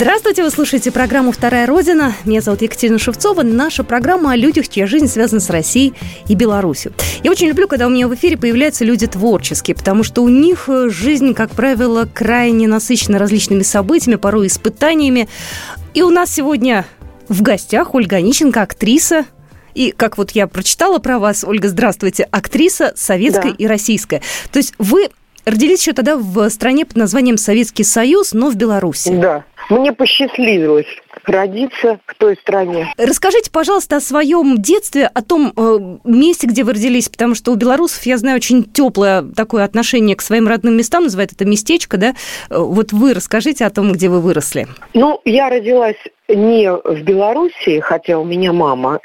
Здравствуйте, вы слушаете программу «Вторая Родина». Меня зовут Екатерина Шевцова. Наша программа о людях, чья жизнь связана с Россией и Беларусью. Я очень люблю, когда у меня в эфире появляются люди творческие, потому что у них э, жизнь, как правило, крайне насыщена различными событиями, порой испытаниями. И у нас сегодня в гостях Ольга Онищенко, актриса, и, как вот я прочитала про вас, Ольга, здравствуйте, актриса советская да. и российская. То есть вы родились еще тогда в стране под названием Советский Союз, но в Беларуси. Да. Мне посчастливилось родиться в той стране. Расскажите, пожалуйста, о своем детстве, о том э, месте, где вы родились, потому что у белорусов, я знаю, очень теплое такое отношение к своим родным местам, называют это местечко, да? Э, вот вы расскажите о том, где вы выросли. Ну, я родилась не в Белоруссии, хотя у меня мама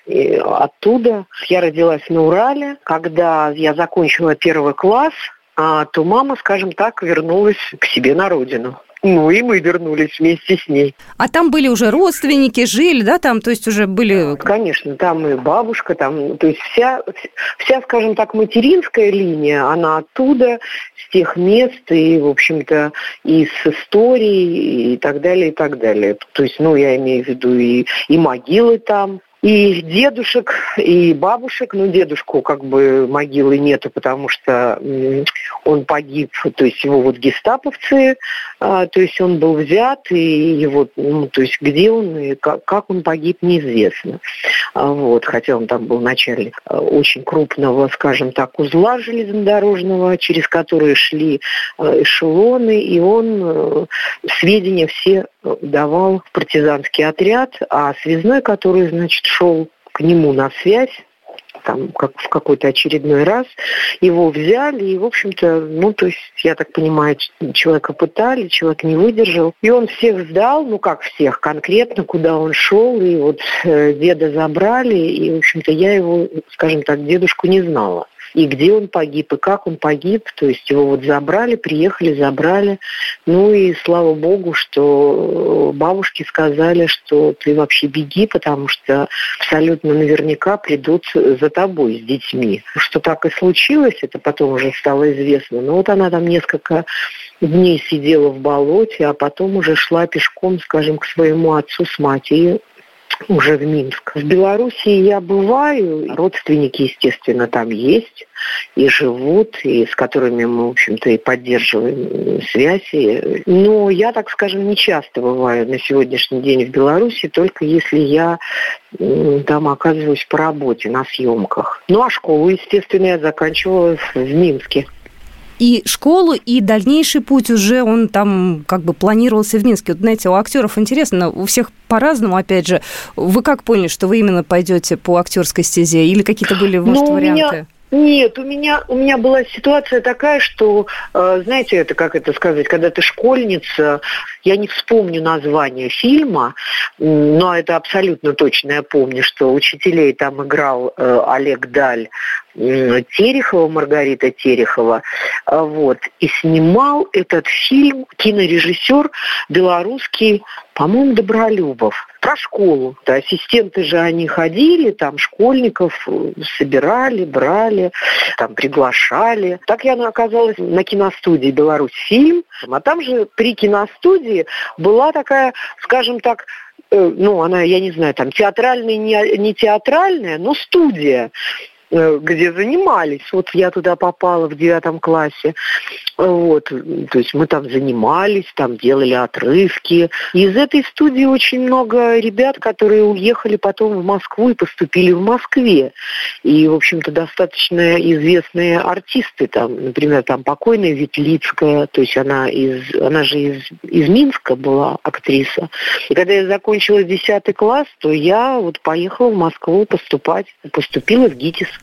оттуда. Я родилась на Урале. Когда я закончила первый класс, а, то мама, скажем так, вернулась к себе на родину. Ну и мы вернулись вместе с ней. А там были уже родственники, жили, да, там, то есть уже были... Конечно, там и бабушка, там, то есть вся, вся, скажем так, материнская линия, она оттуда, с тех мест, и, в общем-то, и с истории, и так далее, и так далее. То есть, ну, я имею в виду и, и могилы там, и дедушек, и бабушек. Ну, дедушку как бы могилы нету, потому что он погиб, то есть его вот гестаповцы, а, то есть он был взят, и его, ну, то есть где он и как, он погиб, неизвестно. А, вот, хотя он там был начальник а, очень крупного, скажем так, узла железнодорожного, через который шли эшелоны, и он э, сведения все давал партизанский отряд, а связной, который, значит, шел к нему на связь, там как в какой-то очередной раз, его взяли, и, в общем-то, ну, то есть, я так понимаю, человека пытали, человек не выдержал, и он всех сдал, ну, как всех, конкретно, куда он шел, и вот э, деда забрали, и, в общем-то, я его, скажем так, дедушку не знала и где он погиб, и как он погиб. То есть его вот забрали, приехали, забрали. Ну и слава богу, что бабушки сказали, что ты вообще беги, потому что абсолютно наверняка придут за тобой с детьми. Что так и случилось, это потом уже стало известно. Но вот она там несколько дней сидела в болоте, а потом уже шла пешком, скажем, к своему отцу с матерью уже в Минск. В Белоруссии я бываю, родственники, естественно, там есть и живут, и с которыми мы, в общем-то, и поддерживаем связи. Но я, так скажем, не часто бываю на сегодняшний день в Беларуси, только если я там оказываюсь по работе на съемках. Ну а школу, естественно, я заканчивала в Минске и школу, и дальнейший путь уже он там как бы планировался в Минске. Вот, знаете, у актеров интересно, у всех по-разному, опять же. Вы как поняли, что вы именно пойдете по актерской стезе? Или какие-то были, может, ну, варианты? Меня... Нет, у меня, у меня была ситуация такая, что, э, знаете, это как это сказать, когда ты школьница, я не вспомню название фильма, но это абсолютно точно я помню, что учителей там играл э, Олег Даль, Терехова, Маргарита Терехова, а, вот, и снимал этот фильм кинорежиссер белорусский, по-моему, Добролюбов, про школу. Да, ассистенты же они ходили, там школьников э, собирали, брали, там приглашали. Так я оказалась на киностудии «Беларусь фильм», а там же при киностудии была такая, скажем так, э, ну, она, я не знаю, там театральная, не, не театральная, но студия. Э, где занимались. Вот я туда попала в девятом классе. Вот, то есть мы там занимались, там делали отрывки. Из этой студии очень много ребят, которые уехали потом в Москву и поступили в Москве. И, в общем-то, достаточно известные артисты там, например, там покойная Ветлицкая, то есть она из, она же из, из Минска была актриса. И когда я закончила 10 класс, то я вот поехала в Москву поступать, поступила в ГИТИС.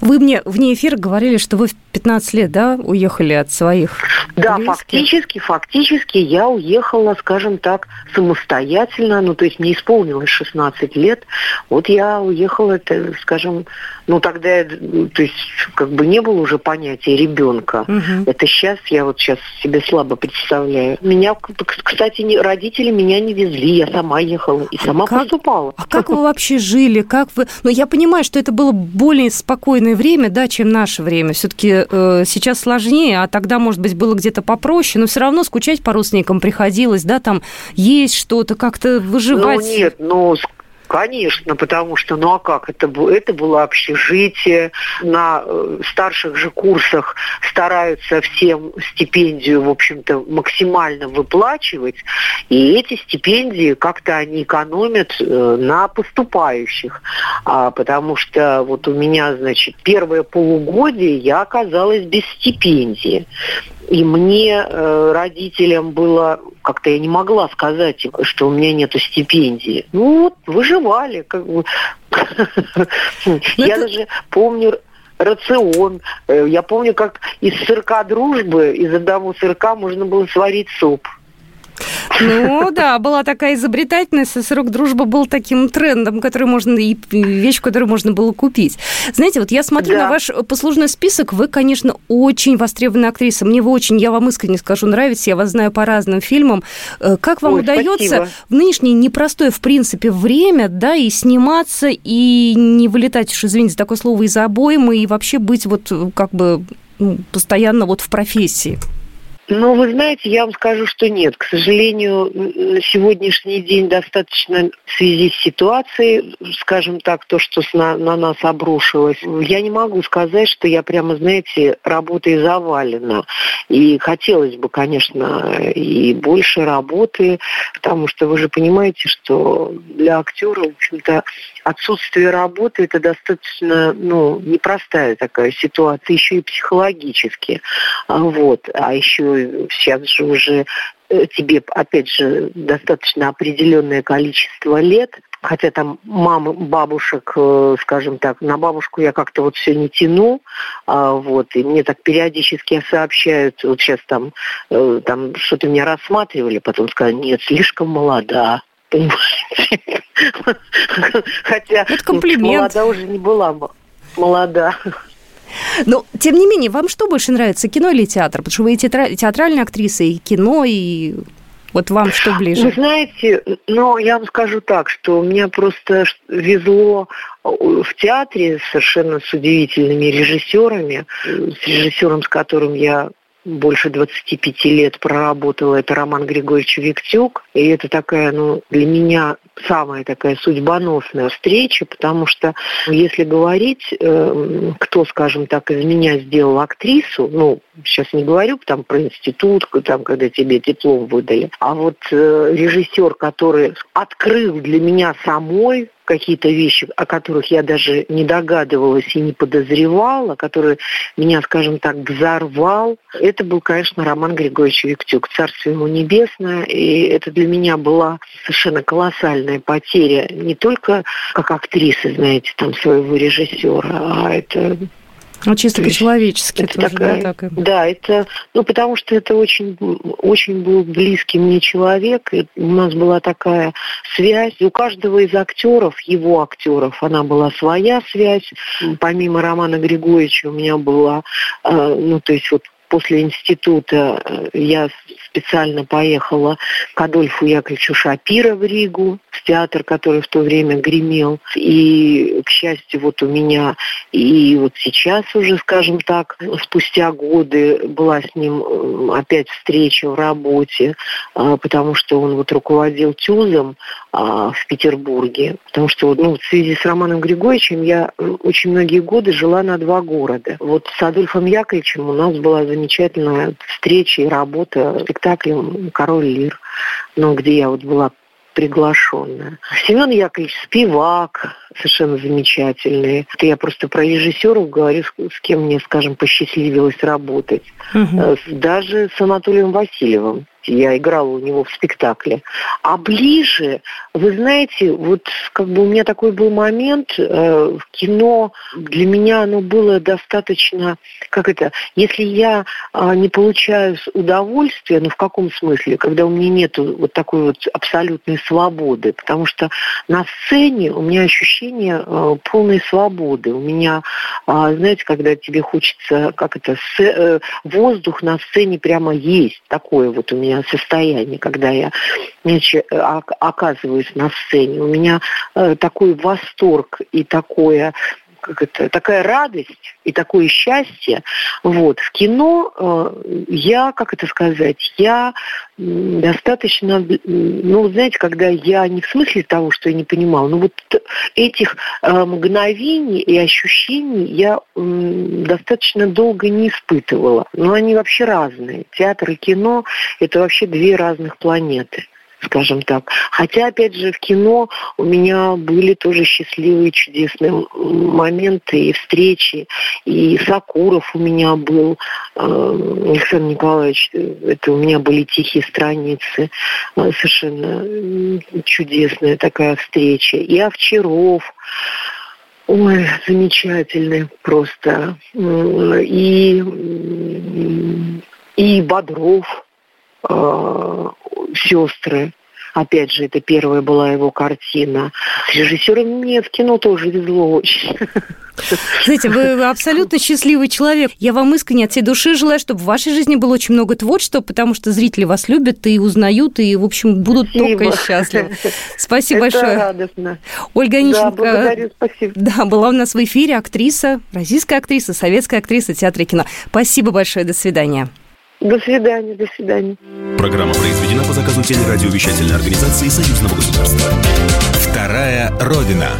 Вы мне вне эфира говорили, что вы в 15 лет, да, уехали от своих Да, близких? фактически, фактически я уехала, скажем так, самостоятельно, ну, то есть мне исполнилось 16 лет, вот я уехала, это, скажем, ну, тогда, то есть, как бы не было уже понятия ребенка. Мгм. Это сейчас, я вот сейчас себе слабо представляю. Меня, кстати, не- родители меня не везли, я сама ехала и сама Как- поступала. А как вы вообще жили? Как вы? Ну, я понимаю, что это было более спокойное время, да, чем наше время. Все-таки сейчас сложнее, а тогда, может быть, было где-то попроще, но все равно скучать по родственникам приходилось, да, там есть что-то, как-то выживать. Ну нет, ну конечно, потому что, ну а как, это, это было общежитие, на э, старших же курсах стараются всем стипендию, в общем-то, максимально выплачивать, и эти стипендии как-то они экономят э, на поступающих, а, потому что вот у меня, значит, первое полугодие я оказалась без стипендии. И мне, э, родителям, было, как-то я не могла сказать, что у меня нету стипендии. Ну вот, выживали. Как бы. Я это- даже помню рацион. Э, Я помню, как из сырка дружбы, из одного сырка можно было сварить суп. Ну да, была такая изобретательность, и срок дружбы был таким трендом, который можно и вещь, которую можно было купить. Знаете, вот я смотрю Да. на ваш послужной список, вы, конечно, очень востребованная актриса. Мне вы очень, я вам искренне скажу, нравитесь, я вас знаю по разным фильмам. Э, Как вам Ой, удается спасибо. в нынешнее непростое, в принципе, время, да, и сниматься, и не вылетать уж, извините такое слово, из обоймы, и вообще быть вот как бы ну, постоянно вот в профессии? Ну, вы знаете, я вам скажу, что нет. К сожалению, на сегодняшний день достаточно в связи с ситуацией, скажем так, то, что на, на нас обрушилось, я не могу сказать, что я прямо, знаете, работой завалена. И хотелось бы, конечно, и больше работы, потому что вы же понимаете, что для актера, в общем-то, отсутствие работы это достаточно ну, непростая такая ситуация, еще и психологически. А, Вот. А еще сейчас же уже э, тебе, опять же, достаточно определенное количество лет, хотя там мамы, бабушек, э, скажем так, на бабушку я как-то вот все не тяну, а, вот, и мне так периодически сообщают, вот сейчас там, э, там что-то меня рассматривали, потом сказали, нет, слишком молода. Понимаете? Хотя Это комплимент. молода уже не была молода. Но, тем не менее, вам что больше нравится, кино или театр? Потому что вы и театра- театральная актриса, и кино, и вот вам что Вы ближе? знаете, ну, я вам скажу так, что мне просто везло э, в театре совершенно с удивительными режиссерами, э, с режиссером, с которым я больше 25 лет проработала, это Роман Григорьевич Виктюк. И это такая, ну, для меня самая такая судьбоносная встреча, потому что ну, если говорить, э, кто, скажем так, из меня сделал актрису, ну, сейчас не говорю там про институт, там, когда тебе диплом выдали, а вот э, режиссер, который открыл для меня самой какие-то вещи, о которых я даже не догадывалась и не подозревала, который меня, скажем так, взорвал, это был, конечно, Роман Григорьевич Виктюк, царство ему небесное, и это для меня была совершенно колоссальная потеря, не только как актрисы, знаете, там, своего режиссера, а это Ну, чисто по-человечески это тоже, такая- да, так и- да, это, ну, потому что это очень, очень был близкий мне человек, и у нас была такая связь. У каждого из актеров, его актеров, она была своя связь. Помимо Романа Григорьевича у меня была, э, ну, то есть вот после института э, я специально поехала к Адольфу Яковлевичу Шапира в Ригу, в театр, который в то время гремел. И, к счастью, вот у меня и вот сейчас уже, скажем так, спустя годы была с ним э, опять встреча в работе, а, потому что он вот руководил ТЮЗом а, в Петербурге. Потому что ну, в связи с Романом Григорьевичем я э, очень многие годы жила на два города. Вот с Адольфом Яковлевичем у нас была замечательная встреча и работа спектаклем «Король Лир», ну, где я вот была приглашенная. Семен Яковлевич Спивак, совершенно замечательный. Это я просто про режиссеров говорю, с кем мне, скажем, посчастливилось работать. С- Даже с Анатолием Васильевым, я играла у него в спектакле. А ближе, вы знаете, вот как бы у меня такой был момент, э, в кино для меня оно было достаточно, как это, если я э, не получаю удовольствия, ну в каком смысле, когда у меня нет вот такой вот абсолютной свободы, потому что на сцене у меня ощущение э, полной свободы. У меня, э, знаете, когда тебе хочется, как это, с, э, воздух на сцене прямо есть, такое вот у меня состояние, когда я значит, оказываюсь на сцене. У меня э, такой восторг и такое как это, такая радость и такое счастье. Вот. В кино э, я, как это сказать, я достаточно, ну, знаете, когда я не в смысле того, что я не понимала, но вот этих э, мгновений и ощущений я достаточно долго не испытывала. Но они вообще разные. Театр и кино – это вообще две разных планеты скажем так. Хотя, опять же, в кино у меня были тоже счастливые, чудесные моменты и встречи. И Сакуров у меня был, э, Александр Николаевич, это у меня были тихие страницы, э, совершенно чудесная такая встреча. И Овчаров, Ой, замечательный просто. И, и Бодров, э, сестры. Опять же, это первая была его картина. Режиссерам мне в кино тоже везло очень. Знаете, вы абсолютно счастливый человек. Я вам искренне от всей души желаю, чтобы в вашей жизни было очень много творчества, потому что зрители вас любят и узнают, и, в общем, будут спасибо. только счастливы. Спасибо Это большое. радостно. Ольга Онищенко. Да, благодарю, спасибо. Да, была у нас в эфире актриса, российская актриса, советская актриса театра и кино. Спасибо большое, до свидания. До свидания, до свидания. Программа произведена по заказу телерадиовещательной организации Союзного государства. Вторая Родина.